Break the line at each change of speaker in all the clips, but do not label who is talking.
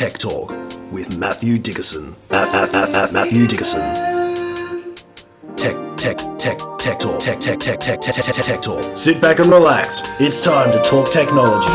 Tech Talk with Matthew Dickerson. Matthew Dickerson. Tech, tech, tech, tech talk. Tech, tech, tech, tech, tech, tech, tech talk. Sit back and relax. It's time to talk technology.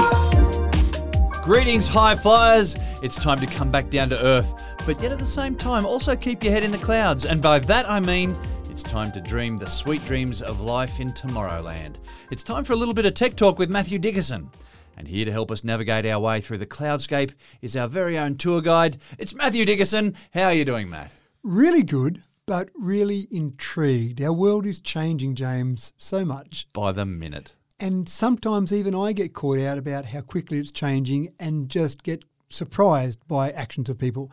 Greetings, high flyers. It's time to come back down to earth, but yet at the same time, also keep your head in the clouds. And by that I mean, it's time to dream the sweet dreams of life in Tomorrowland. It's time for a little bit of tech talk with Matthew Dickerson. And here to help us navigate our way through the cloudscape is our very own tour guide. It's Matthew Dickerson. How are you doing, Matt?
Really good, but really intrigued. Our world is changing, James, so much.
By the minute.
And sometimes even I get caught out about how quickly it's changing and just get surprised by actions of people.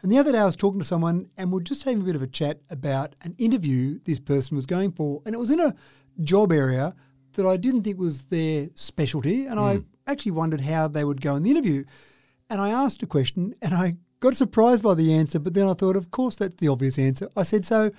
And the other day I was talking to someone and we are just having a bit of a chat about an interview this person was going for. And it was in a job area that I didn't think was their specialty. And I hmm. Actually wondered how they would go in the interview. And I asked a question and I got surprised by the answer, but then I thought, of course, that's the obvious answer. I said, So,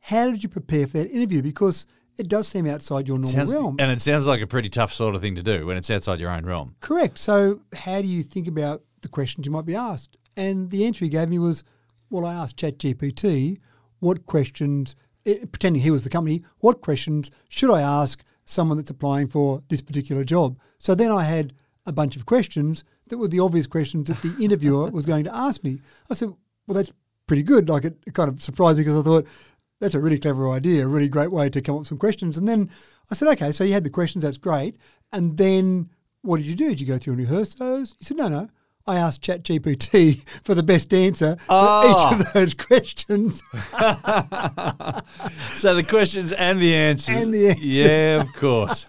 how did you prepare for that interview? Because it does seem outside your normal
Sounds-
realm.
and it sounds like a pretty tough sort of thing to do when it's outside your own realm.
Correct. So, how do you think about the questions you might be asked? And the answer he gave me was, Well, I asked ChatGPT what questions, eh, pretending he was the company, what questions should I ask someone that's applying for this particular job? So then I had a bunch of questions that were the obvious questions that the interviewer was going to ask me. I said, Well, that's pretty good. Like, it, kind of surprised me because I thought, that's a really clever idea, a really great way to come up with some questions. And then I said, okay, so you had the questions, that's great. And then what did you do? Did you go through and rehearse those? He said, no, no. I asked ChatGPT for the best answer for
Oh.
each of those questions.
So the questions and the answers.
And the answers.
Yeah, of course.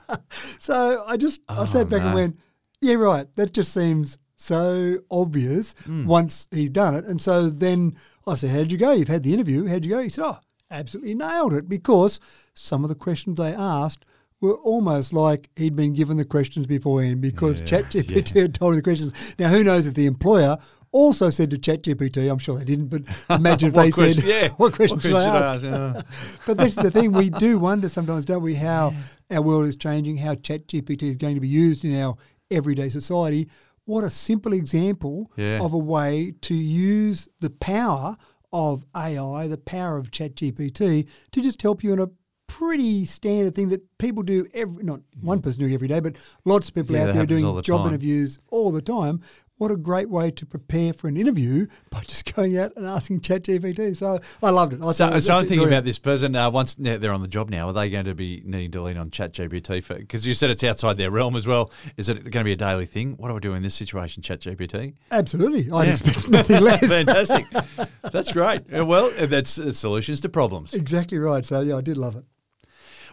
So I just I
Oh,
sat back and went, yeah, right. That just seems so obvious
Hmm.
once he's done it. And so then I said, how did you go? You've had the interview. How'd you go? He said, oh, absolutely nailed it because some of the questions they asked were almost like he'd been given the questions beforehand because
Yeah,
ChatGPT had told him the questions. Now, who knows if the employer also said to ChatGPT, I'm sure they didn't, but imagine if they
question-
said,
yeah.
what questions should I
question
ask?
Yeah.
But this is the thing we do wonder sometimes, don't we, how our world is changing, how ChatGPT is going to be used in our everyday society. What a simple example
Yeah.
of a way to use the power of AI, the power of ChatGPT, to just help you in a pretty standard thing that people do every not one person doing every day, but lots of people
Yeah,
out there doing
the
job
time.
interviews all the time. What a great way to prepare for an interview by just going out and asking ChatGPT. So I loved it. I
So,
it
so I'm thinking about this person. Uh, once they're on the job now, are they going to be needing to lean on ChatGPT for? Because you said it's outside their realm as well. Is it going to be a daily thing? What do I do in this situation, ChatGPT?
Absolutely. I'd
Yeah.
expect nothing less.
Fantastic. That's great. Well, that's, that's solutions to problems.
exactly right. So, yeah, I did love it.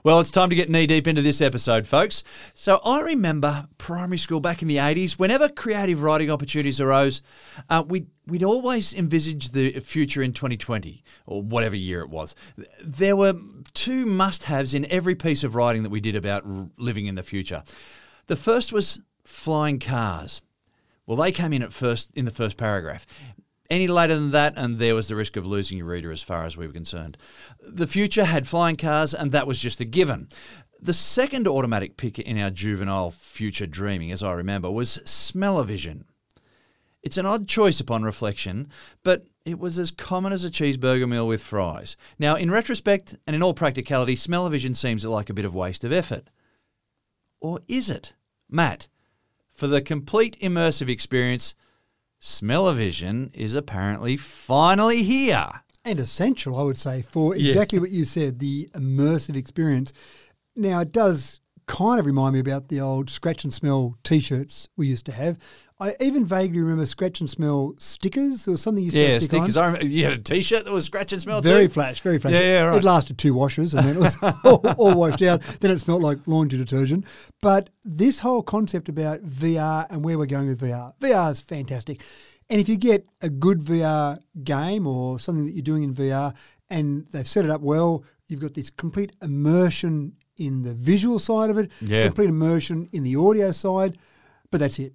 Well, it's time to get knee deep into this episode, folks. So, I remember primary school back in the 80s, whenever creative writing opportunities arose, uh, we'd, we'd always envisage the future in 2020 or whatever year it was. There were two must haves in every piece of writing that we did about r- living in the future. The first was flying cars. Well, they came in at first in the first paragraph. Any later than that, and there was the risk of losing your reader as far as we were concerned. The future had flying cars, and that was just a given. The second automatic pick in our juvenile future dreaming, as I remember, was smell-o-vision. It's an odd choice upon reflection, but it was as common as a cheeseburger meal with fries. Now, in retrospect and in all practicality, smell-o-vision seems like a bit of waste of effort. Or is it? Matt, for the complete immersive experience, smell-o-vision is apparently finally here.
And essential, I would say, for
Yeah.
exactly what you said the immersive experience. Now, it does kind of remind me about the old scratch and smell t shirts we used to have. I even vaguely remember scratch and smell stickers. There was something you used
Yeah,
to stick
stickers.
on.
I remember, you had a T-shirt that was scratch and smell
Very
too.
flash, very flash.
Yeah, yeah, right.
It lasted two washes and then it was all, all washed out. Then it smelled like laundry detergent. But this whole concept about VR and where we're going with VR, VR is fantastic. And if you get a good VR game or something that you're doing in VR and they've set it up well, you've got this complete immersion in the visual side of it,
Yeah.
complete immersion in the audio side, but that's it.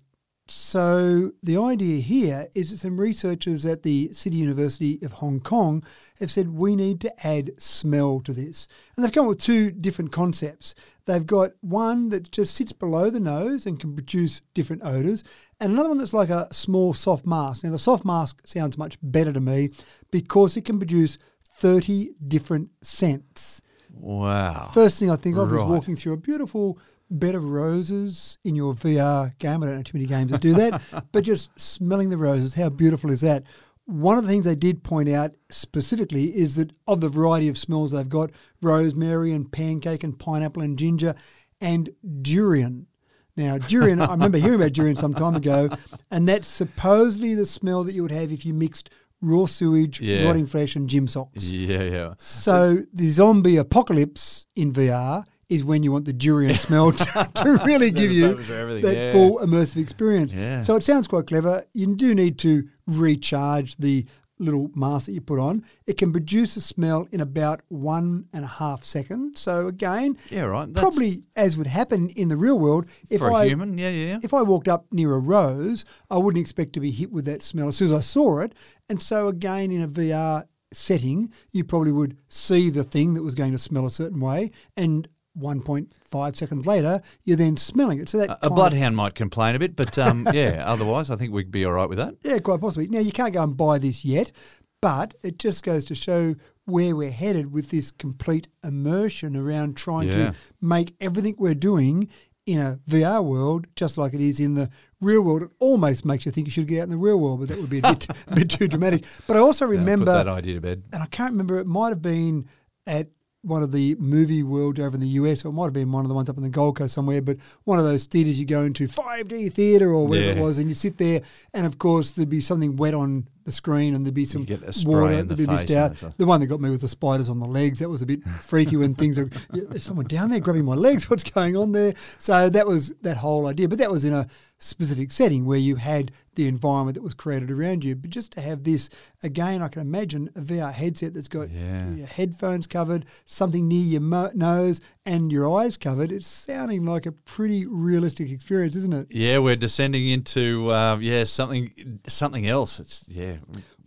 So the idea here is that some researchers at the City University of Hong Kong have said we need to add smell to this. And they've come up with two different concepts. They've got one that just sits below the nose and can produce different odours, and another one that's like a small soft mask. Now the soft mask sounds much better to me because it can produce 30 different scents.
Wow.
First thing I think of
Right.
is walking through a beautiful bed of roses in your VR game. I don't know too many games that do that, but just smelling the roses, how beautiful is that? One of the things they did point out specifically is that of the variety of smells they've got rosemary and pancake and pineapple and ginger and durian. Now, durian, I remember hearing about durian some time ago, and that's supposedly the smell that you would have if you mixed raw sewage,
Yeah.
rotting flesh, and gym socks.
Yeah, yeah.
So the zombie apocalypse in VR is when you want the durian smell to, to really give you
purpose of everything,
that
yeah.
full immersive experience.
Yeah.
So it sounds quite clever. You do need to recharge the little mask that you put on. It can produce a smell in about one and a half seconds. So again,
Yeah, right. That's
probably as would happen in the real world, if
for a
I
human. Yeah, yeah, yeah.
if I walked up near a rose, I wouldn't expect to be hit with that smell as soon as I saw it. And so, again, in a VR setting, you probably would see the thing that was going to smell a certain way, and 1.5 seconds later, you're then smelling it. So that
A
of-
bloodhound might complain a bit, but um, yeah, otherwise I think we'd be all right with that.
Yeah, quite possibly. Now, you can't go and buy this yet, but it just goes to show where we're headed with this complete immersion around trying
Yeah.
to make everything we're doing in a VR world just like it is in the real world. It almost makes you think you should get out in the real world, but that would be a bit, a bit too dramatic. But I also
Yeah,
remember
put that idea to bed.
and I can't remember. It might have been at one of the movie world over in the US, or it might have been one of the ones up in the Gold Coast somewhere. But one of those theaters you go into, 5D theater or whatever it was, and you sit there, and of course there'd be something wet on the screen, and there'd be some
get a spray
water
the
that'd be missed out. The one that got me with the spiders on the legs, that was a bit freaky when things are. Is someone down there grabbing my legs? What's going on there? So that was that whole idea, but that was in a specific setting where you had the environment that was created around you. But just to have this again, I can imagine a VR headset that's got
Yeah.
your headphones covered, something near your mo- nose, and your eyes covered. It's sounding like a pretty realistic experience, isn't it?
Yeah, we're descending into uh, yeah something something else. It's yeah.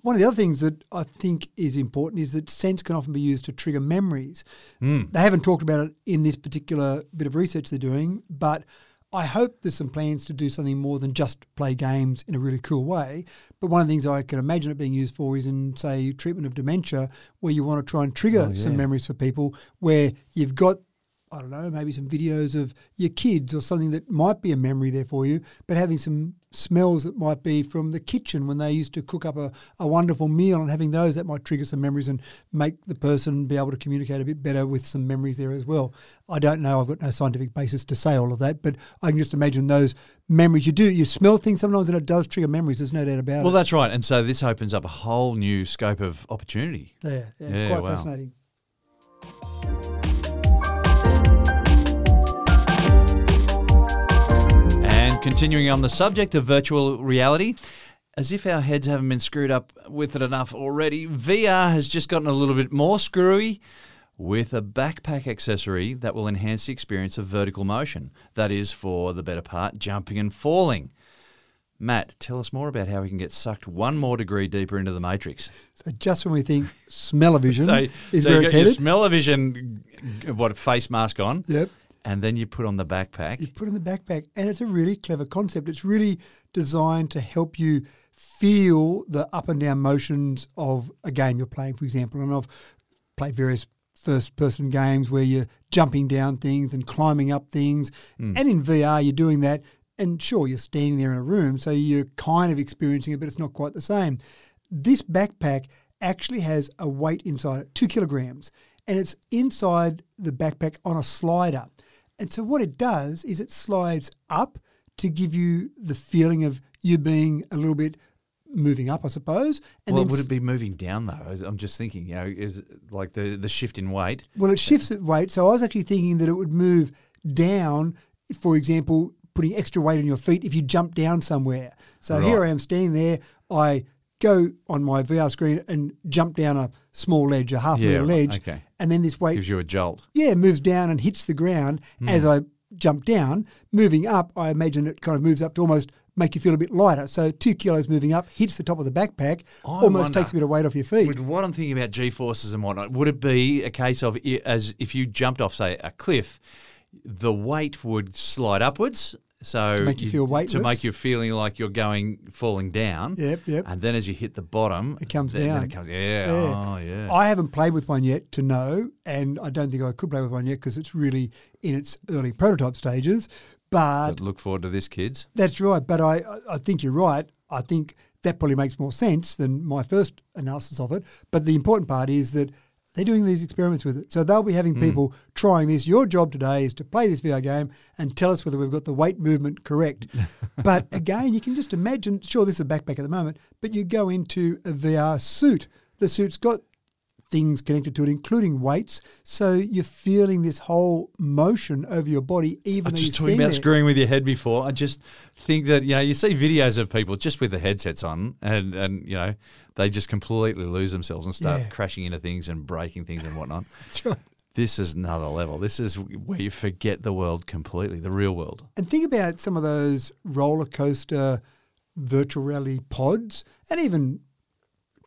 One of the other things that I think is important is that sense can often be used to trigger memories.
Hmm.
They haven't talked about it in this particular bit of research they're doing, but I hope there's some plans to do something more than just play games in a really cool way. But one of the things I can imagine it being used for is in, say, treatment of dementia, where you want to try and trigger
Oh,
some memories for people where you've got I don't know, maybe some videos of your kids or something that might be a memory there for you, but having some smells that might be from the kitchen when they used to cook up a, a wonderful meal and having those that might trigger some memories and make the person be able to communicate a bit better with some memories there as well. I don't know, I've got no scientific basis to say all of that, but I can just imagine those memories. You do, you smell things sometimes and it does trigger memories, there's no doubt about
Well,
it.
Well, that's right. And so this opens up a whole new scope of opportunity.
Yeah, yeah,
Yeah,
quite
wow.
fascinating.
Continuing on the subject of virtual reality, as if our heads haven't been screwed up with it enough already, VR has just gotten a little bit more screwy with a backpack accessory that will enhance the experience of vertical motion. That is, for the better part, jumping and falling. Matt, tell us more about how we can get sucked one more degree deeper into the matrix.
So just when we think smell-o-vision
So,
is
so
where
you
it's headed.
smell-o-vision, what face mask on,
Yep.
And then you put on the backpack.
You put in the backpack, and it's a really clever concept. It's really designed to help you feel the up and down motions of a game you're playing, for example. And I've played various first person games where you're jumping down things and climbing up things. Hmm. And in VR, you're doing that. And sure, you're standing there in a room, so you're kind of experiencing it, but it's not quite the same. This backpack actually has a weight inside it, two kilograms, and it's inside the backpack on a slider. And so what it does is it slides up to give you the feeling of you being a little bit moving up, I suppose. And
well, would it be moving down though? I'm just thinking, you know, is like the the shift in weight.
Well, it shifts its weight. So I was actually thinking that it would move down, for example, putting extra weight on your feet if you jump down somewhere. So here I am standing there. I go on my VR screen and jump down a small ledge, a half meter ledge.
Okay.
And then this weight
Gives you a jolt.
yeah, moves down and hits the ground
Hmm.
as I jump down. Moving up, I imagine it kind of moves up to almost make you feel a bit lighter. So two kilos moving up hits the top of the backpack,
I
almost
wonder-
takes a bit of weight off your feet.
With what I'm thinking about G forces and whatnot, would it be a case of as if you jumped off, say, a cliff, the weight would slide upwards, so to
make you feel weightless, to
make you feeling like you're going falling down.
Yep, yep.
And then as you hit the bottom,
It comes
then, then
down.
it comes, yeah, oh yeah.
I haven't played with one yet to know, and I don't think I could play with one yet because it's really in its early prototype stages. But
But look forward to this, kids.
That's right, but I, I think you're right. I think that probably makes more sense than my first analysis of it. But the important part is that they're doing these experiments with it. So they'll be having hmm. people trying this. Your job today is to play this VR game and tell us whether we've got the weight movement correct. but again, you can just imagine, sure, this is a backpack at the moment, but you go into a VR suit. The suit's got things connected to it, including weights. So you're feeling this whole motion over your body, even
I was just
you're
talking about
there.
screwing with your head before. I just think that you know you see videos of people just with the headsets on, and and you know they just completely lose themselves and start
Yeah.
crashing into things and breaking things and whatnot.
Right.
This is another level. This is where you forget the world completely, the real world.
And think about some of those roller coaster virtual reality pods and even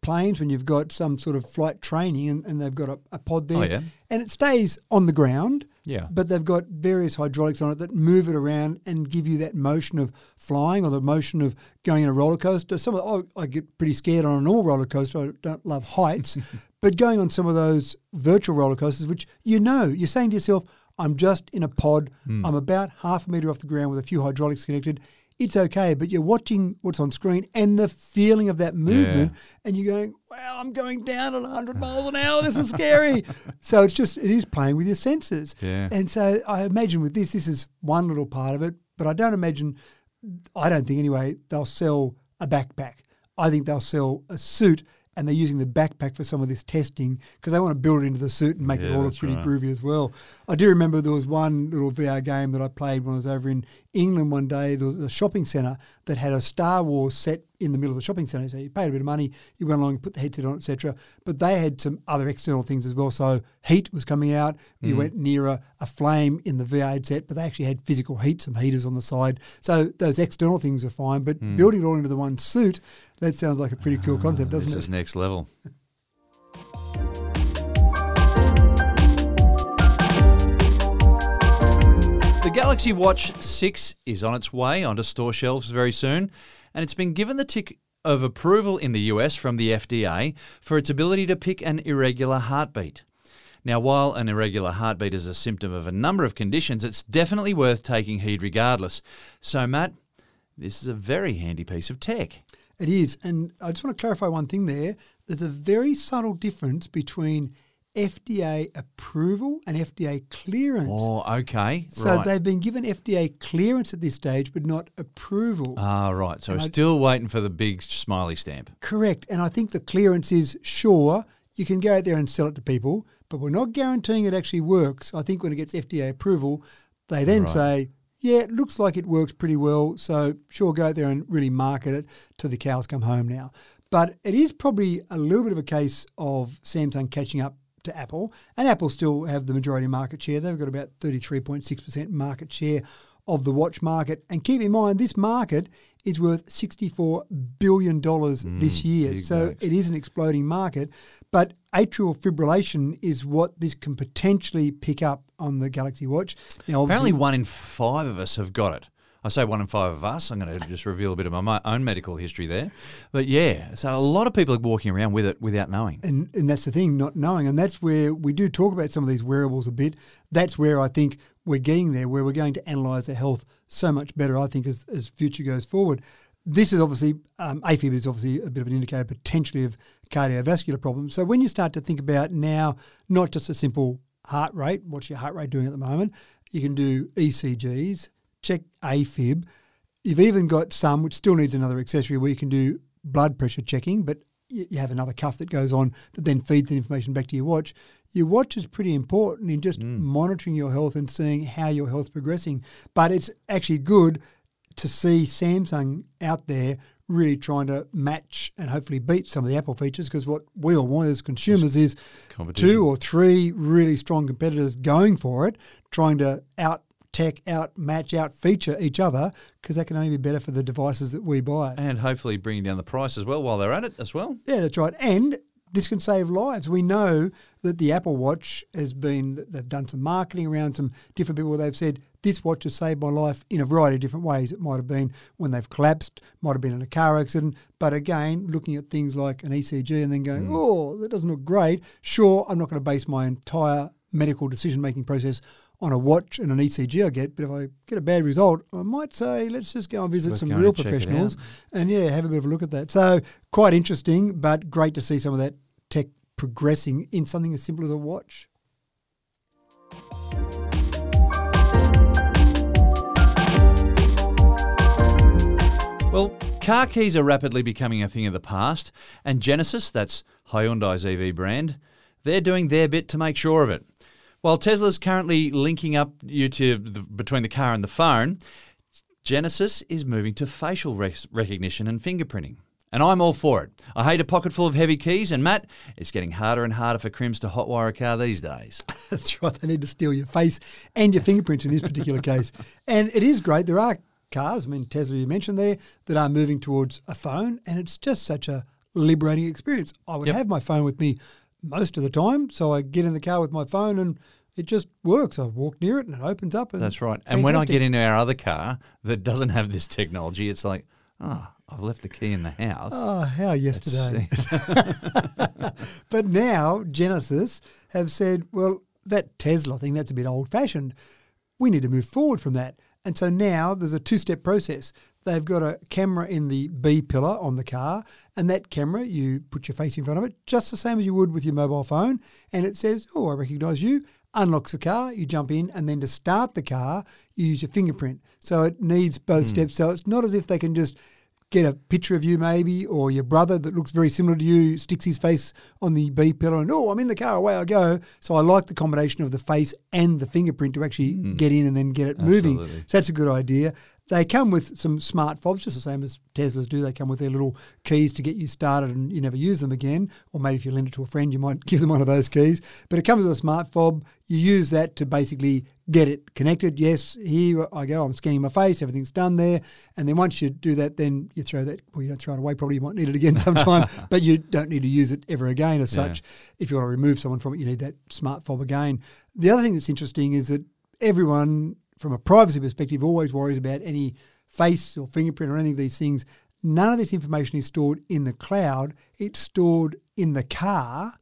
planes when you've got some sort of flight training and, and they've got a, a pod there.
Oh, yeah.
And it stays on the ground.
Yeah.
But they've got various hydraulics on it that move it around and give you that motion of flying or the motion of going in a roller coaster. Some of oh, I get pretty scared on a normal roller coaster. I don't love heights, but going on some of those virtual roller coasters, which you know, you're saying to yourself, "I'm just in a pod.
Hmm.
I'm about half a meter off the ground with a few hydraulics connected." It's okay, but you're watching what's on screen and the feeling of that movement, and you're going, "Wow, I'm going down at 100 miles an hour. This is scary." so it's just it is playing with your senses.
Yeah.
And so I imagine with this, this is one little part of it, but I don't imagine, I don't think anyway, they'll sell a backpack. I think they'll sell a suit and they're using the backpack for some of this testing because they want to build it into the suit and make it all look pretty
right.
groovy as well. I do remember there was one little VR game that I played when I was over in England one day. There was a shopping centre that had a Star Wars set in the middle of the shopping centre. So you paid a bit of money, you went along, put the headset on, etc. But they had some other external things as well. So heat was coming out. You
Mm.
went near a, a flame in the VR headset, but they actually had physical heat, some heaters on the side. So those external things are fine. But building it all into the one suit, that sounds like a pretty cool concept, doesn't
it? This
it?
is next level. The Galaxy Watch 6 is on its way onto store shelves very soon, and it's been given the tick of approval in the US from the FDA for its ability to pick an irregular heartbeat. Now, while an irregular heartbeat is a symptom of a number of conditions, it's definitely worth taking heed regardless. So, Matt, this is a very handy piece of tech.
It is. And I just want to clarify one thing there. There's a very subtle difference between FDA approval and FDA clearance.
Oh, okay.
so
right.
they've been given FDA clearance at this stage, but not approval.
Ah, right. So
And
we're
I-
still waiting for the big smiley stamp.
Correct. And I think the clearance is sure, you can go out there and sell it to people, but we're not guaranteeing it actually works. I think when it gets FDA approval, they then
Right.
say, yeah, it looks like it works pretty well. So sure, go out there and really market it till the cows come home now. But it is probably a little bit of a case of Samsung catching up to Apple, and Apple still have the majority market share. They've got about 33.6% market share of the watch market. And keep in mind, this market is worth $64 billion mm, this year. So it is an exploding market. But atrial fibrillation is what this can potentially pick up on the Galaxy Watch. Now,
Apparently, one in five of us have got it. I say one in five of us. I'm going to just reveal a bit of my own medical history there. But yeah, so a lot of people are walking around with it without knowing.
and, and that's the thing, not knowing. And that's where we do talk about some of these wearables a bit. That's where I think we're getting there, where we're going to analyse our health so much better, I think, as, as future goes forward. This is obviously, um, AFib is obviously a bit of an indicator potentially of cardiovascular problems. So when you start to think about now, not just a simple heart rate, what's your heart rate doing at the moment, you can do ECGs, check AFib. You've even got some, which still needs another accessory, where you can do blood pressure checking, but you have another cuff that goes on that then feeds the information back to your watch. Your watch is pretty important in just mm. monitoring your health and seeing how your health's progressing. But it's actually good to see Samsung out there really trying to match and hopefully beat some of the Apple features because what we all want as consumers is two or three really strong competitors going for it, trying to out tech out match out feature each other because that can only be better for the devices that we buy.
And hopefully bringing down the price as well while they're at it as well.
Yeah, that's right. And this can save lives. We know that the Apple Watch has been, they've done some marketing around some different people they've said, this watch has saved my life in a variety of different ways. It might have been when they've collapsed, might have been in a car accident. But again, looking at things like an ECG and then going, mm. oh, that doesn't look great. Sure, I'm not going to base my entire medical decision making process on a watch and an ECG I get, but if I get a bad result, I might say, let's just go and visit
Let's
some real professionals and yeah, have a bit of a look at that. So quite interesting, but great to see some of that tech progressing in something as simple as a watch.
Well, car keys are rapidly becoming a thing of the past, and Genesis, that's Hyundai's EV brand, they're doing their bit to make sure of it. While Tesla's currently linking up you to the, between the car and the phone, Genesis is moving to facial rec- recognition and fingerprinting. And I'm all for it. I hate a pocket full of heavy keys, and Matt, it's getting harder and harder for crims to hotwire a car these days.
That's right. They need to steal your face and your fingerprints in this particular case. And it is great. There are cars, I mean, Tesla you mentioned there, that are moving towards a phone, and it's just such a liberating experience. I would
Yep.
have my phone with me most of the time, so I get in the car with my phone and it just works. I walk near it and it opens up. And
That's right. And when I get into our other car that doesn't have this technology, it's like, oh, I've left the key in the house.
Oh, how yesterday. But now Genesis have said, well, that Tesla thing, that's a bit old fashioned. We need to move forward from that. And so now there's a two step process. They've got a camera in the B pillar on the car, and that camera, you put your face in front of it, just the same as you would with your mobile phone, and it says, Oh, I recognise you. Unlocks the car, you jump in, and then to start the car, you use your fingerprint. So it needs both hmm. steps. So it's not as if they can just get a picture of you maybe or your brother that looks very similar to you sticks his face on the B pillar and oh I'm in the car away I go. So I like the combination of the face and the fingerprint to actually hmm. get in and then get it moving. So that's a good idea they come with some smart fobs just the same as Teslas do. They come with their little keys to get you started and you never use them again. Or maybe if you lend it to a friend you might give them one of those keys. But it comes with a smart fob. You use that to basically get it connected. Yes here I go I'm scanning my face everything's done there. And then once you do that then you throw that well you don't throw it away probably you might need it again sometime but you don't need to use it ever again as such. If you want to remove someone from it you need that smart fob again. The other thing that's interesting is that everyone from a privacy perspective always worries about any face or fingerprint or any of these things none of this information is stored in the cloud it's stored in the car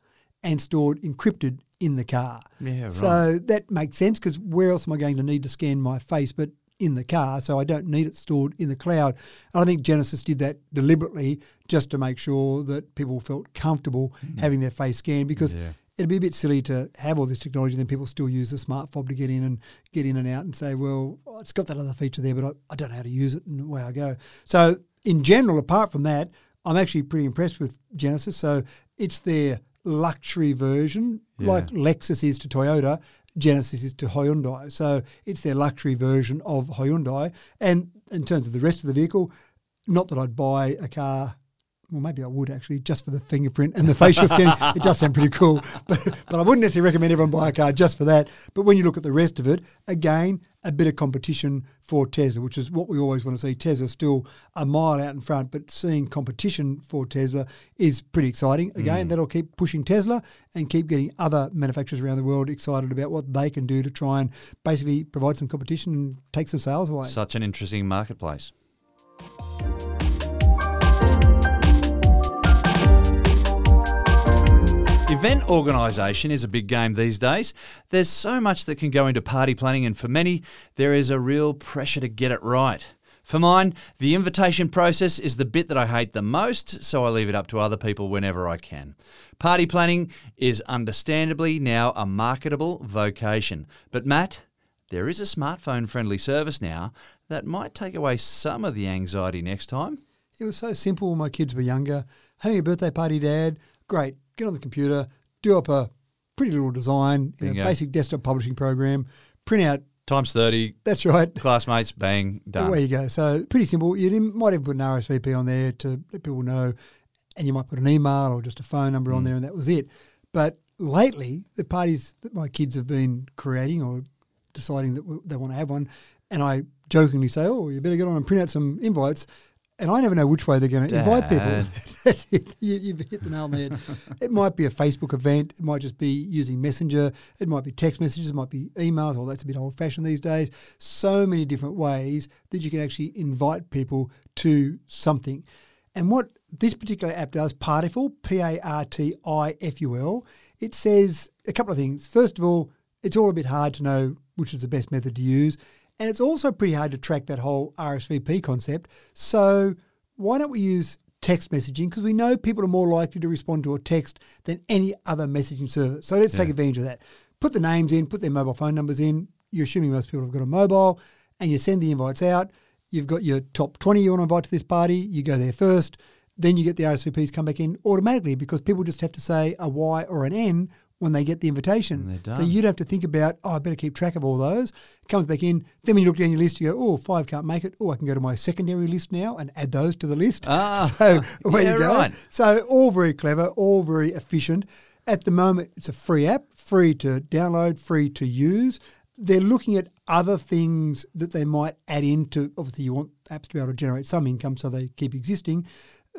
and stored encrypted in the car
Yeah, right.
so that makes sense because where else am I going to need to scan my face but in the car? So I don't need it stored in the cloud. And I think Genesis did that deliberately just to make sure that people felt comfortable having their face scanned because
Mm. Yeah.
It'd be a bit silly to have all this technology and then people still use the smart fob to get in and get in and out and say, well, it's got that other feature there, but I, I don't know how to use it and away I go. So in general, apart from that, I'm actually pretty impressed with Genesis. So it's their luxury version,
Yeah.
like Lexus is to Toyota, Genesis is to Hyundai. So it's their luxury version of Hyundai. And in terms of the rest of the vehicle, not that I'd buy a car. Well, maybe I would actually, just for the fingerprint and the facial scanning. It does sound pretty cool, but, but I wouldn't necessarily recommend everyone buy a car just for that. But when you look at the rest of it, again, a bit of competition for Tesla, which is what we always want to see. Tesla still a mile out in front, but seeing competition for Tesla is pretty exciting. Again, mm. that'll keep pushing Tesla and keep getting other manufacturers around the world excited about what they can do to try and basically provide some competition and take some sales away.
Such an interesting marketplace. Event organisation is a big game these days. There's so much that can go into party planning, and for many, there is a real pressure to get it right. For mine, the invitation process is the bit that I hate the most, so I leave it up to other people whenever I can. Party planning is understandably now a marketable vocation. But, Matt, there is a smartphone friendly service now that might take away some of the anxiety next time.
It was so simple when my kids were younger. Having a birthday party, Dad, great. Get on the computer, do up a pretty little design in a basic desktop publishing program, print out.
Times 30,
That's right.
classmates, bang, done.
Away you go. So pretty simple. You might even put an RSVP on there to let people know, and you might put an email or just a phone number on mm. there, and that was it. But lately, the parties that my kids have been creating or deciding that they want to have one, and I jokingly say, "Oh, you better get on and print out some invites." And I never know which way they're going to invite people. It. You, you've hit the nail on the head. it might be a Facebook event. It might just be using Messenger. It might be text messages. It might be emails. Well, that's a bit old fashioned these days. So many different ways that you can actually invite people to something. And what this particular app does, Partiful, P A R T I F U L, it says a couple of things. First of all, it's all a bit hard to know which is the best method to use. And it's also pretty hard to track that whole RSVP concept. So why don't we use text messaging? Because we know people are more likely to respond to a text than any other messaging service. So let's take advantage of that. Put the names in, put their mobile phone numbers in. You're assuming most people have got a mobile, and you send the invites out. You've got your top 20 you want to invite to this party. You go there first. Then you get the RSVPs come back in automatically because people just have to say a Y or an N when they get the invitation. So you'd have to think about, oh, I better keep track of all those. It comes back in. Then when you look down your list, you go, oh, five can't make it. Oh, I can go to my secondary list now and add those to the list.
Ah,
so away
yeah,
you go.
right.
So all very clever, all very efficient. At the moment, it's a free app, free to download, free to use. They're looking at other things that they might add into. Obviously, you want apps to be able to generate some income, so they keep existing.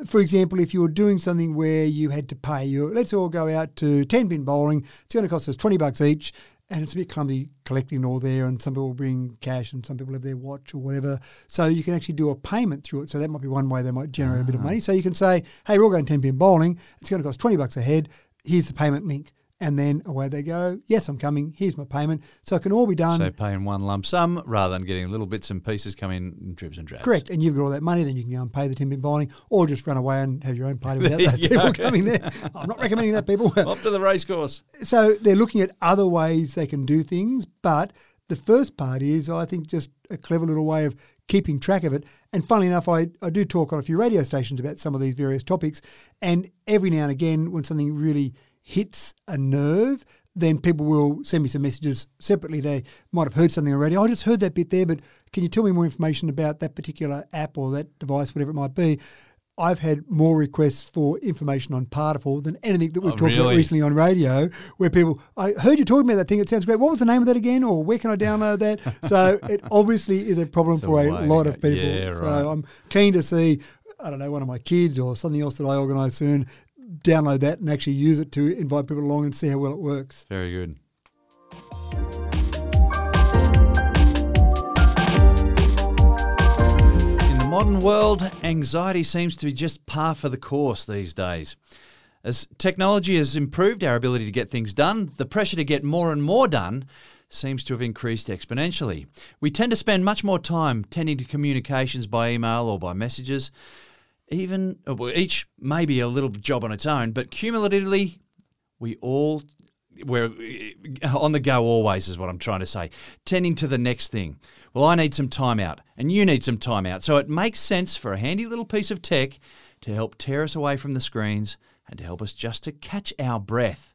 For example, if you were doing something where you had to pay, you let's all go out to ten pin bowling. It's going to cost us twenty bucks each, and it's a bit clumsy collecting all there. And some people bring cash, and some people have their watch or whatever. So you can actually do a payment through it. So that might be one way they might generate a bit of ah. money. So you can say, "Hey, we're all going ten pin bowling. It's going to cost twenty bucks a head. Here's the payment link." And then away they go. Yes, I'm coming. Here's my payment. So it can all be done.
So paying one lump sum rather than getting little bits and pieces coming in dribs and drabs.
Correct. And you've got all that money, then you can go and pay the 10 pin or just run away and have your own party without those people
go.
coming there. I'm not recommending that, people.
Off to the racecourse.
so they're looking at other ways they can do things, but the first part is, I think, just a clever little way of keeping track of it. And funnily enough, I, I do talk on a few radio stations about some of these various topics. And every now and again, when something really hits a nerve, then people will send me some messages separately. They might have heard something already. "Oh, I just heard that bit there, but can you tell me more information about that particular app or that device, whatever it might be? I've had more requests for information on Partiful than anything that we've
Oh,
talked about recently on radio, where people, I heard you talking about that thing. It sounds great. What was the name of that again? Or where can I download that? so it obviously is a problem for a lot of people.
Yeah,
so
right.
I'm keen to see, I don't know, one of my kids or something else that I organise soon, download that and actually use it to invite people along and see how well it works.
Very good. In the modern world, anxiety seems to be just par for the course these days. As technology has improved our ability to get things done, the pressure to get more and more done seems to have increased exponentially. We tend to spend much more time tending to communications by email or by messages. Even uh, each may be a little job on its own, but cumulatively, we all we're uh, on the go always is what I'm trying to say. Tending to the next thing. Well, I need some time out and you need some time out. So it makes sense for a handy little piece of tech to help tear us away from the screens and to help us just to catch our breath.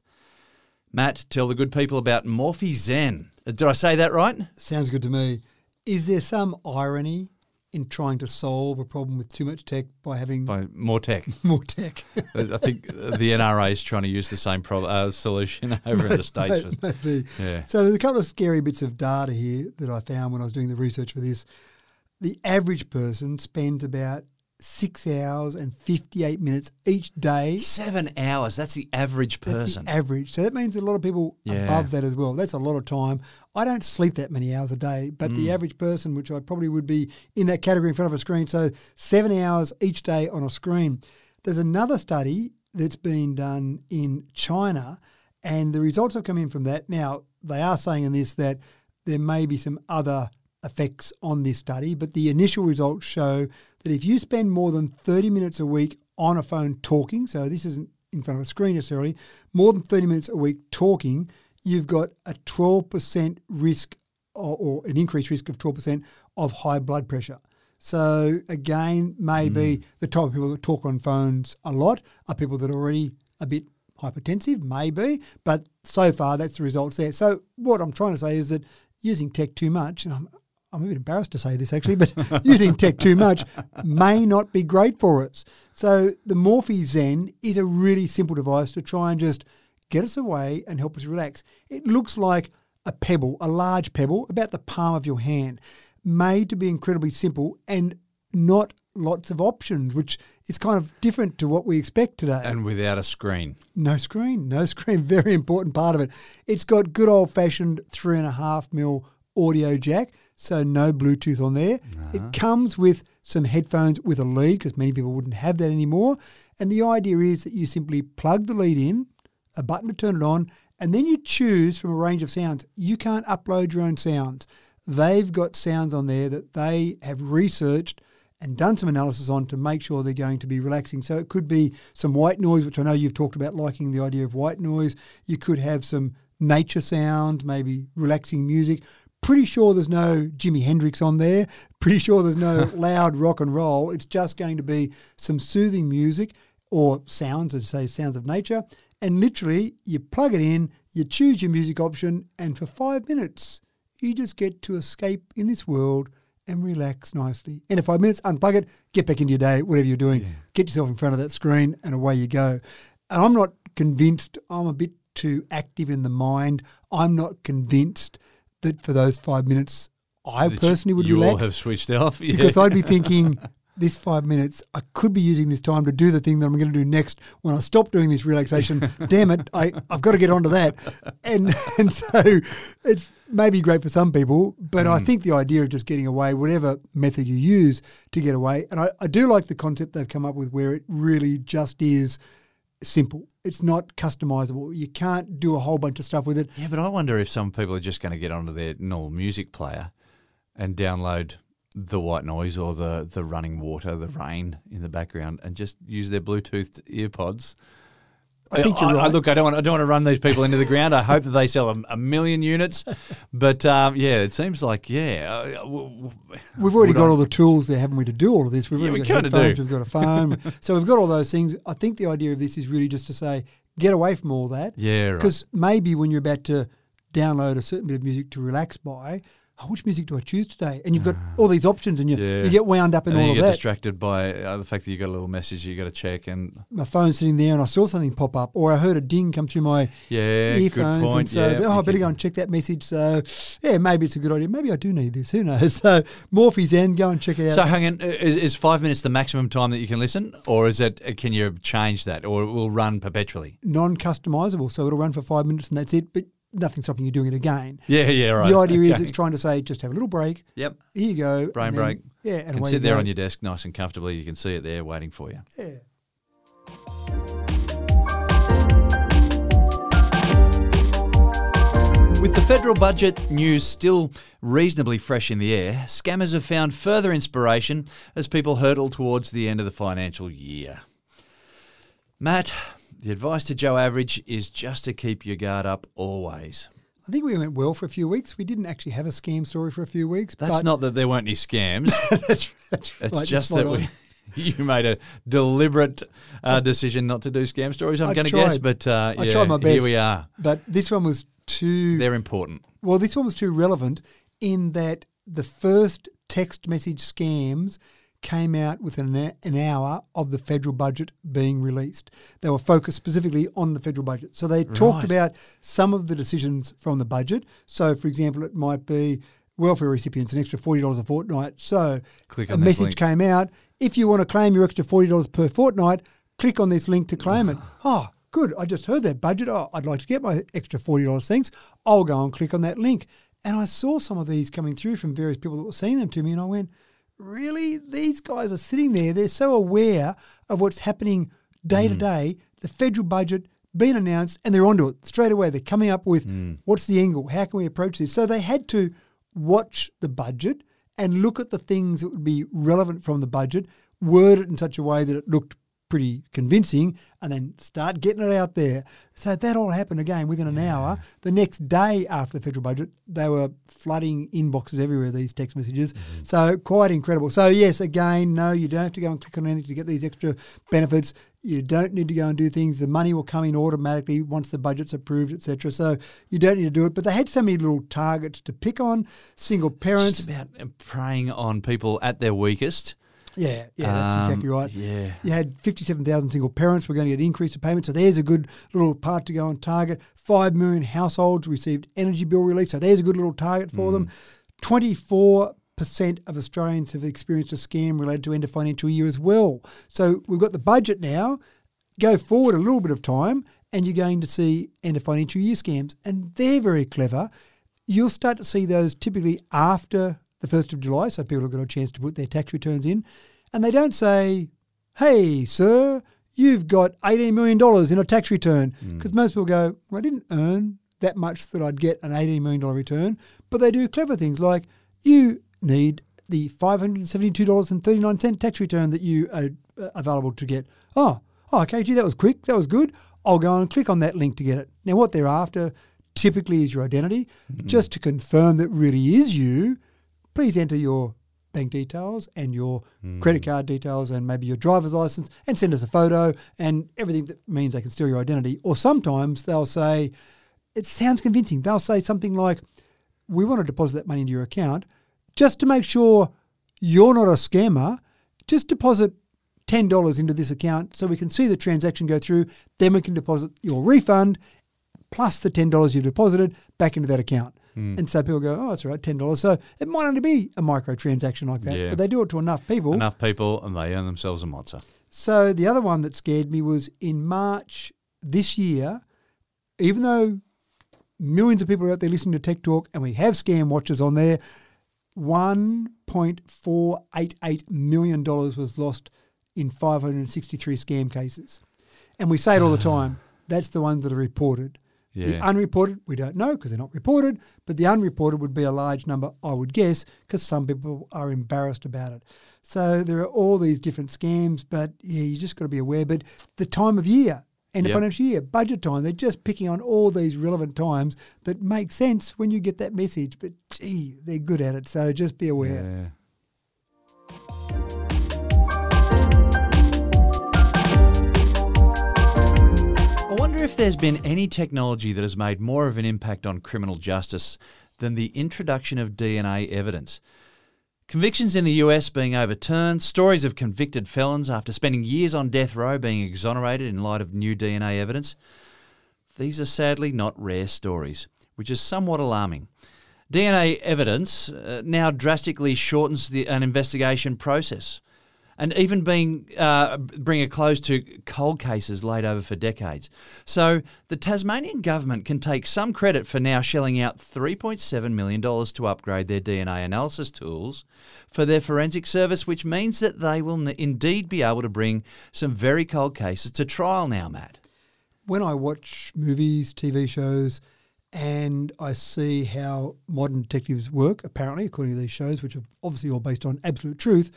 Matt, tell the good people about Morphée Zen. Uh, Did I say that right?
Sounds good to me. Is there some irony in trying to solve a problem with too much tech by having
By more tech.
more tech?
I think the NRA is trying to use the same pro- uh, solution over in the States.
May- Maybe.
Yeah.
So there's a couple of scary bits of data here that I found when I was doing the research for this. The average person spends about six hours and 58 minutes each day.
Seven hours. That's the average
That's
person.
the average. So that means a lot of people
Yeah.
above that as well. That's a lot of time. I don't sleep that many hours a day, but
Mm.
the average person, which I probably would be in that category in front of a screen, so seven hours each day on a screen. There's another study that's been done in China, and the results have come in from that. Now, they are saying in this that there may be some other effects on this study, but the initial results show that if you spend more than 30 minutes a week on a phone talking, so this isn't in front of a screen necessarily, more than 30 minutes a week talking, you've got a 12% risk or, or an increased risk of 12% of high blood pressure. So again, maybe hmm. the type of people that talk on phones a lot are people that are already a bit hypertensive, maybe, but so far that's the results there. So what I'm trying to say is that using tech too much, and I'm, I'm a bit embarrassed to say this actually, but using tech too much may not be great for us. So the Morphée Zen is a really simple device to try and just get us away and help us relax. It looks like a pebble, a large pebble, about the palm of your hand, made to be incredibly simple and not lots of options, which is kind of different to what we expect today.
And without a screen.
No screen, no screen. Very important part of it. It's got good old fashioned three and a half mil audio jack, so no Bluetooth on there. It comes with some headphones with a lead because many people wouldn't have that anymore. And the idea is that you simply plug the lead in, a button to turn it on, and then you choose from a range of sounds. You can't upload your own sounds. They've got sounds on there that they have researched and done some analysis on to make sure they're going to be relaxing. So it could be some white noise, which I know you've talked about liking the idea of white noise. You could have some nature sound, maybe relaxing music. Pretty sure there's no Jimi Hendrix on there. Pretty sure there's no loud rock and roll. It's just going to be some soothing music or sounds, as say, sounds of nature. And literally, you plug it in, you choose your music option, and for five minutes, you just get to escape in this world and relax nicely. And in five minutes, unplug it, get back into your day, whatever you're doing, get yourself in front of that screen, and away you go. And I'm not convinced, I'm a bit too active in the mind. I'm not convinced that for those five minutes, I
That
personally would
you all have switched off. Yeah.
because I'd be thinking, this five minutes, I could be using this time to do the thing that I'm going to do next when I stop doing this relaxation. Damn it, I, I've got to get onto that. And, and so it's maybe great for some people, but I hmm. think the idea of just getting away, whatever method you use to get away, and I, I do like the concept they've come up with where it really just is simple. It's not customizable. You can't do a whole bunch of stuff with it.
Yeah, but I wonder if some people are just going to get onto their normal music player and download the white noise or the, the running water, the rain in the background, and just use their Bluetooth earpods.
I think you're
I,
right.
look, I don't want. I don't want to run these people into the ground. I hope that they sell a, a million units, but um, yeah, it seems like yeah. uh, w- w-
We've already got
I-
all the tools there, haven't we, to do all of this? We've
Yeah,
already
we
got headphones,
do.
we've got a phone. so we've got all those things. I think the idea of this is really just to say, get away from all that.
Yeah, right.
Because maybe when you're about to download a certain bit of music to relax by, oh, which music do I choose today? And you've got all these options and you,
Yeah.
you get wound up in
and
all
you
of
get
that.
distracted by uh, the fact that you got a little message you got to check, and
My phone's sitting there and I saw something pop up or I heard a ding come through my
yeah,
earphones. And so,
yeah,
oh, I better go and check that message. So, yeah, maybe it's a good idea. Maybe I do need this. Who knows? So, Morphée Zen, go and check it out.
So hang on, is, is five minutes the maximum time that you can listen, or is it? uh, Can you change that, or it will run perpetually?
non customizable. So it'll run for five minutes and that's it, but nothing stopping you doing it again.
Yeah, yeah, right.
The idea is it's trying to say just have a little break.
Yep.
Here you go.
Brain
and then-
break.
Yeah, and
can sit
you
there
go.
on your desk nice and comfortably. You can see it there waiting for you.
Yeah.
With the federal budget news still reasonably fresh in the air, scammers have found further inspiration as people hurtle towards the end of the financial year. Matt, the advice to Joe Average is just to keep your guard up always.
I think we went well for a few weeks. We didn't actually have a scam story for a few weeks.
That's not that there weren't any scams.
that's, that's
It's
right,
just that
on.
we, you made a deliberate uh, decision not to do scam stories. I'm going to guess, but uh,
I
yeah,
tried my best.
here we are.
But this one was too.
They're important.
Well, this one was too relevant in that the first text message scams came out within an, an hour of the federal budget being released. They were focused specifically on the federal budget. So they talked
Right.
about some of the decisions from the budget. So, for example, it might be welfare recipients an extra $40 a fortnight. So
Click
a message
link.
came out if you want to claim your extra $40 per fortnight, click on this link to claim it. Oh, good. I just heard that budget. Oh, I'd like to get my extra $40 thanks. I'll go and click on that link. And I saw some of these coming through from various people that were sending them to me, and I went, really? These guys are sitting there. They're so aware of what's happening day to mm. day. The federal budget being announced, and they're onto it straight away. They're coming up with mm. what's the angle? How can we approach this? So they had to watch the budget and look at the things that would be relevant from the budget, word it in such a way that it looked pretty convincing, and then start getting it out there. So that all happened again within an hour. The next day after the federal budget, they were flooding inboxes everywhere, these text messages. Mm-hmm. So quite incredible. So, yes, again, no, you don't have to go and click on anything to get these extra benefits. You don't need to go and do things. The money will come in automatically once the budget's approved, etc. So you don't need to do it. But they had so many little targets to pick on. Single parents.
Just about preying on people at their weakest.
Yeah, yeah, that's
Um,
exactly right.
yeah.
You had 57,000 single parents were going to get an increase of payment. So there's a good little part to go on target. 5 million households received energy bill relief. So there's a good little target for them. 24% of Australians have experienced a scam related to end of financial year as well. So we've got the budget now. Go forward a little bit of time and you're going to see end of financial year scams. And they're very clever. You'll start to see those typically after the 1st of July. So people have got a chance to put their tax returns in. And they don't say, hey, sir, you've got $18 million in a tax return. Because most people go, well, I didn't earn that much that I'd get an $18 million return. But they do clever things like you need the $572.39 tax return that you are uh, available to get. Oh, oh, okay, gee, that was quick. That was good. I'll go and click on that link to get it. Now, what they're after typically is your identity. Just to confirm that really is you, please enter your bank details and your credit hmm. card details and maybe your driver's license and send us a photo and everything that means they can steal your identity. Or sometimes they'll say, it sounds convincing. They'll say something like, we want to deposit that money into your account just to make sure you're not a scammer. Just deposit $10 into this account so we can see the transaction go through. Then we can deposit your refund plus the $10 you've deposited back into that account. Mm. And so people go, oh, that's all right, $10. So it might only be a micro transaction like that,
Yeah.
but they do it to enough people.
Enough people, and they earn themselves a mozza.
So the other one that scared me was in March this year, even though millions of people are out there listening to Tech Talk and we have scam watchers on there, $1.488 million was lost in 563 scam cases. And we say it all the time. That's the ones that are reported. The unreported, we don't know because they're not reported, but the unreported would be a large number, I would guess, because some people are embarrassed about it. So there are all these different scams, but yeah, you just got to be aware. But the time of year, end of financial year, budget time, they're just picking on all these relevant times that make sense when you get that message. But gee, they're good at it. So just be aware.
Yeah. Wonder if there's been any technology that has made more of an impact on criminal justice than the introduction of DNA evidence. Convictions in the US being overturned, stories of convicted felons after spending years on death row being exonerated in light of new DNA evidence. These are sadly not rare stories, which is somewhat alarming. DNA evidence uh, now drastically shortens the, an investigation process, and even being uh, bring a close to cold cases laid over for decades. So the Tasmanian government can take some credit for now shelling out $3.7 million to upgrade their DNA analysis tools for their forensic service, which means that they will indeed be able to bring some very cold cases to trial now, Matt.
when I watch movies, TV shows, and I see how modern detectives work, apparently, according to these shows, which are obviously all based on absolute truth,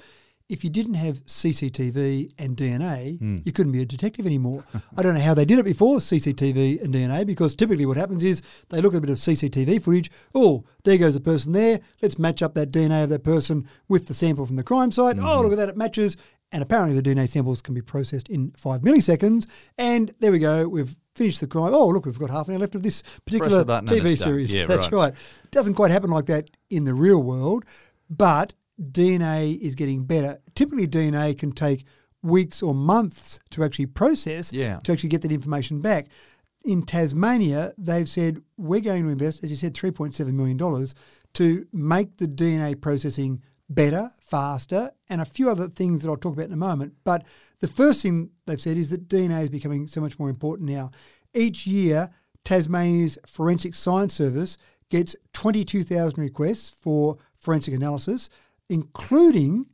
if you didn't have CCTV and DNA,
Hmm.
you couldn't be a detective anymore. I don't know how they did it before, CCTV and DNA, because typically what happens is they look at a bit of CCTV footage. Oh, there goes a person there. Let's match up that DNA of that person with the sample from the crime site.
Mm-hmm.
Oh, look at that, it matches. And apparently the DNA samples can be processed in five milliseconds. And there we go, we've finished the crime. Oh, look, we've got half an hour left of this particular
the
TV series.
Yeah,
That's
right.
right. Doesn't quite happen like that in the real world, but DNA is getting better. Typically, DNA can take weeks or months to actually process
Yeah.
to actually get that information back. In Tasmania, they've said we're going to invest, as you said, $3.7 million to make the DNA processing better, faster, and a few other things that I'll talk about in a moment. But the first thing they've said is that DNA is becoming so much more important now. Each year, Tasmania's Forensic Science Service gets 22,000 requests for forensic analysis, including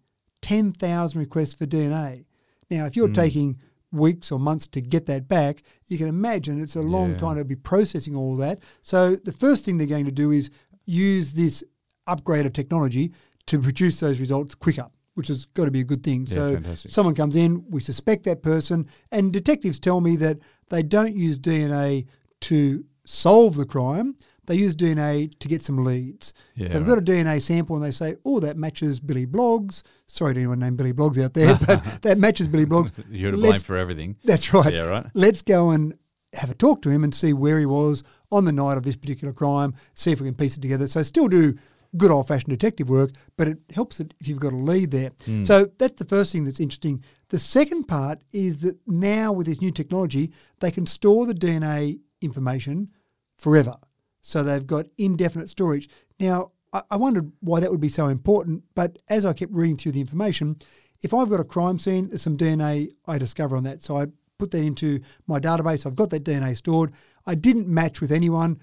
10,000 requests for DNA. Now, if you're
Hmm.
taking weeks or months to get that back, you can imagine it's a long
Yeah.
time to be processing all that. So, the first thing they're going to do is use this upgraded technology to produce those results quicker, which has got to be a good thing.
Yeah,
so,
fantastic.
someone comes in, we suspect that person, and detectives tell me that they don't use DNA to solve the crime. They use DNA to get some leads.
Yeah,
They've got a DNA sample and they say, oh, that matches Billy Bloggs. Sorry to anyone named Billy Bloggs out there, but that matches Billy Bloggs.
You're to blame
Let's-
for everything.
That's right.
Yeah, right.
Let's go and have a talk to him and see where he was on the night of this particular crime, see if we can piece it together. So still do good old fashioned detective work, but it helps it if you've got a lead there. Hmm. So that's the first thing that's interesting. The second part is that now with this new technology, they can store the DNA information forever. So they've got indefinite storage. Now, I, I wondered why that would be so important, but as I kept reading through the information, if I've got a crime scene, there's some DNA I discover on that. So I put that into my database. I've got that DNA stored. I didn't match with anyone,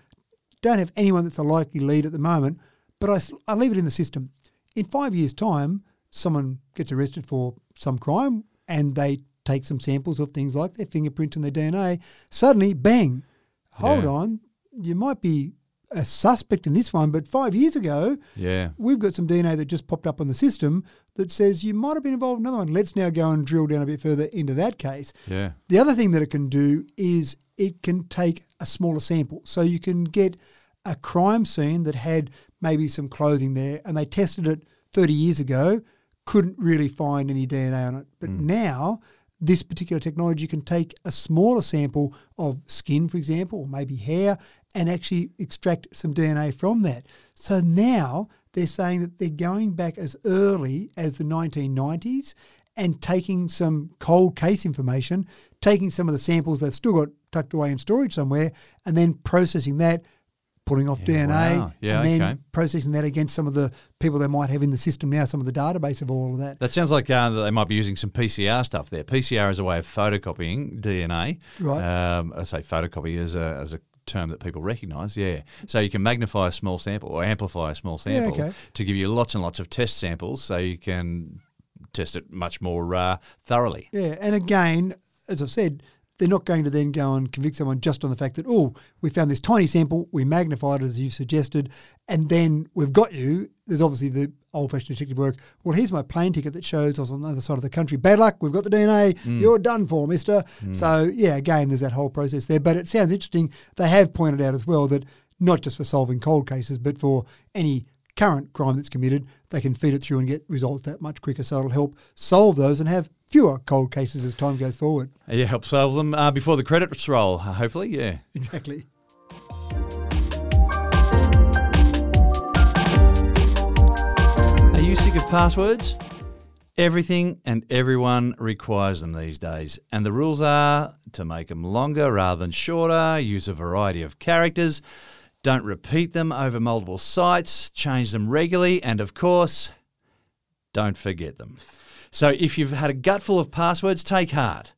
don't have anyone that's a likely lead at the moment, but I, I leave it in the system. In five years' time, someone gets arrested for some crime and they take some samples of things like their fingerprints and their DNA. Suddenly, bang, hold
Yeah.
on, you might be a suspect in this one, but five years ago,
Yeah.
we've got some DNA that just popped up on the system that says you might have been involved in another one. Let's now go and drill down a bit further into that case.
Yeah.
The other thing that it can do is it can take a smaller sample. So you can get a crime scene that had maybe some clothing there and they tested it 30 years ago, couldn't really find any DNA on it. But hmm. now, this particular technology can take a smaller sample of skin, for example, or maybe hair, and actually extract some DNA from that. So now they're saying that they're going back as early as the 1990s and taking some cold case information, taking some of the samples they've still got tucked away in storage somewhere, and then processing that, pulling off
Yeah,
DNA,
wow. Yeah,
and then
okay.
processing that against some of the people they might have in the system now, some of the database of all of that.
That sounds like uh, that they might be using some PCR stuff there. PCR is a way of photocopying DNA.
Right.
Um, I say photocopy as a, as a term that people recognise. Yeah. So you can magnify a small sample or amplify a small
Yeah,
sample
okay.
to give you lots and lots of test samples, so you can test it much more uh, thoroughly.
Yeah, and again, as I've said, they're not going to then go and convict someone just on the fact that, oh, we found this tiny sample, we magnified it as you suggested, and then we've got you. There's obviously the old fashioned detective work. Well, here's my plane ticket that shows I was on the other side of the country. Bad luck, we've got the DNA, mm. you're done for, mister. Mm. So, yeah, again, there's that whole process there. But it sounds interesting. They have pointed out as well that not just for solving cold cases, but for any current crime that's committed, they can feed it through and get results that much quicker. So it'll help solve those and have fewer cold cases as time goes forward.
Yeah, help solve them uh, before the credits roll, uh, hopefully. Yeah.
Exactly.
Are you sick of passwords? Everything and everyone requires them these days, and the rules are to make them longer rather than shorter, use a variety of characters, don't repeat them over multiple sites, change them regularly, and of course, don't forget them. So if you've had a gutful of passwords, take heart.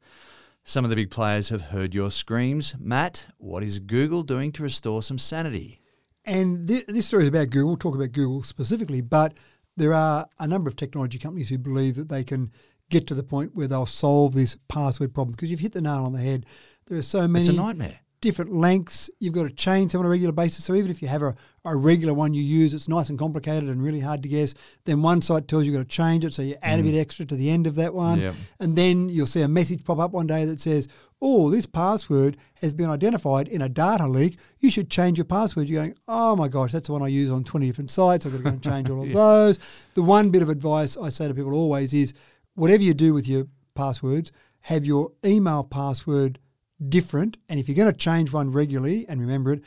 Some of the big players have heard your screams. Matt, what is Google doing to restore some sanity?
And th- this story is about Google. We'll talk about Google specifically, but there are a number of technology companies who believe that they can get to the point where they'll solve this password problem because you've hit the nail on the head. There are so many
It's a nightmare.
Different lengths. You've got to change them on a regular basis. So even if you have a, a regular one you use, it's nice and complicated and really hard to guess. Then one site tells you you've got to change it, so you add a mm-hmm. bit extra to the end of that one.
Yep.
And then you'll see a message pop up one day that says, "Oh, this password has been identified in a data leak. You should change your password." You're going, "Oh my gosh, that's the one I use on 20 different sites. I've got to go and change all of those." The one bit of advice I say to people always is, whatever you do with your passwords, have your email password different. And if you're going to change one regularly and remember it,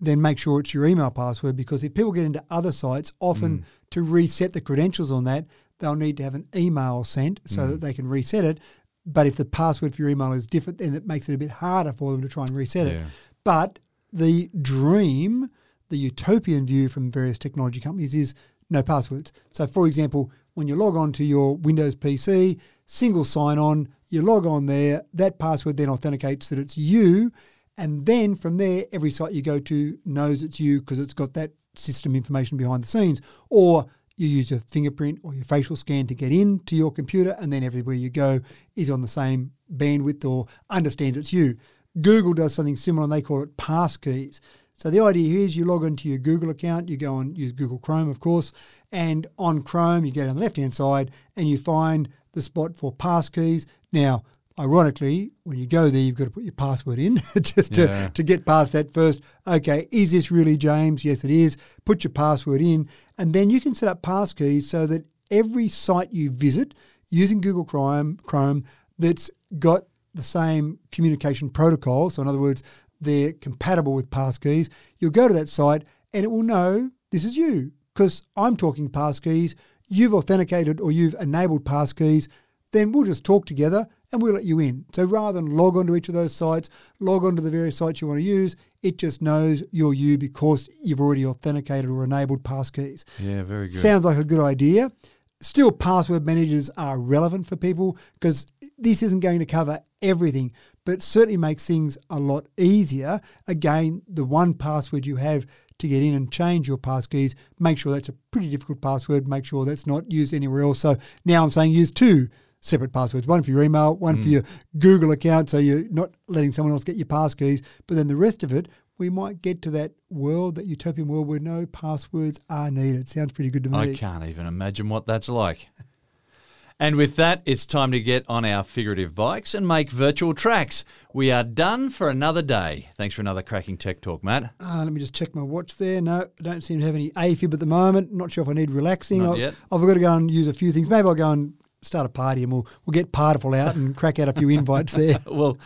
then make sure it's your email password because if people get into other sites, often mm. to reset the credentials on that, they'll need to have an email sent so that mm. they can reset it. But if the password for your email is different, then it makes it a bit harder for them to try and reset
Yeah.
it. But the dream, the utopian view from various technology companies is no passwords. So, for example, when you log on to your Windows PC, single sign on, you log on there, that password then authenticates that it's you. And then from there, every site you go to knows it's you because it's got that system information behind the scenes. Or you use your fingerprint or your facial scan to get into your computer, and then everywhere you go is on the same bandwidth or understands it's you. Google does something similar and they call it passkeys. So the idea here is you log into your Google account, you go and use Google Chrome, of course, and on Chrome you go down the left hand side and you find the spot for passkeys. Now, ironically, when you go there, you've got to put your password in just to,
Yeah.
to get past that first. Okay, is this really James? Yes, it is. Put your password in, and then you can set up passkeys so that every site you visit using Google Chrome, Chrome that's got the same communication protocol. So, in other words, they're compatible with passkeys. You'll go to that site and it will know this is you because I'm talking passkeys, you've authenticated or you've enabled passkeys, then we'll just talk together and we'll let you in. So rather than log onto each of those sites, log onto the various sites you want to use, it just knows you're you because you've already authenticated or enabled passkeys.
Yeah, very good.
Sounds like a good idea. Still, password managers are relevant for people because this isn't going to cover everything, but certainly makes things a lot easier. Again, the one password you have to get in and change your passkeys, make sure that's a pretty difficult password. Make sure that's not used anywhere else. So now I'm saying use two separate passwords one for your email, one for your Google account, so you're not letting someone else get your passkeys. But then the rest of it, we might get to that world, that utopian world where no passwords are needed. Sounds pretty good to me.
I can't even imagine what that's like. And with that, it's time to get on our figurative bikes and make virtual tracks. We are done for another day. Thanks for another cracking tech talk, Matt.
Uh, let me just check my watch there. No, I don't seem to have any AFib at the moment. Not sure if I need relaxing.
Not
I've,
yet.
I've got to go and use a few things. Maybe I'll go and start a party and we'll, we'll get Partiful out and crack out a few invites there.
Well,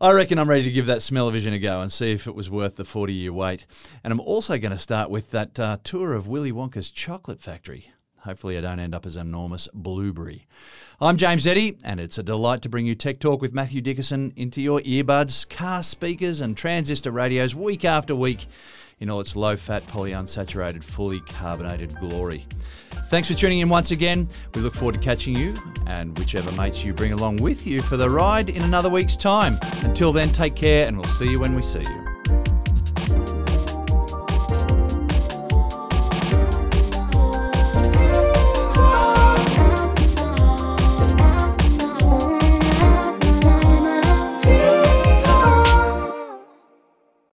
I reckon I'm ready to give that smell-o-vision a go and see if it was worth the 40-year wait. And I'm also going to start with that uh, tour of Willy Wonka's chocolate factory. Hopefully, I don't end up as an enormous blueberry. I'm James Eddy, and it's a delight to bring you Tech Talk with Matthew Dickerson into your earbuds, car speakers, and transistor radios week after week in all its low fat, polyunsaturated, fully carbonated glory. Thanks for tuning in once again. We look forward to catching you and whichever mates you bring along with you for the ride in another week's time. Until then, take care, and we'll see you when we see you.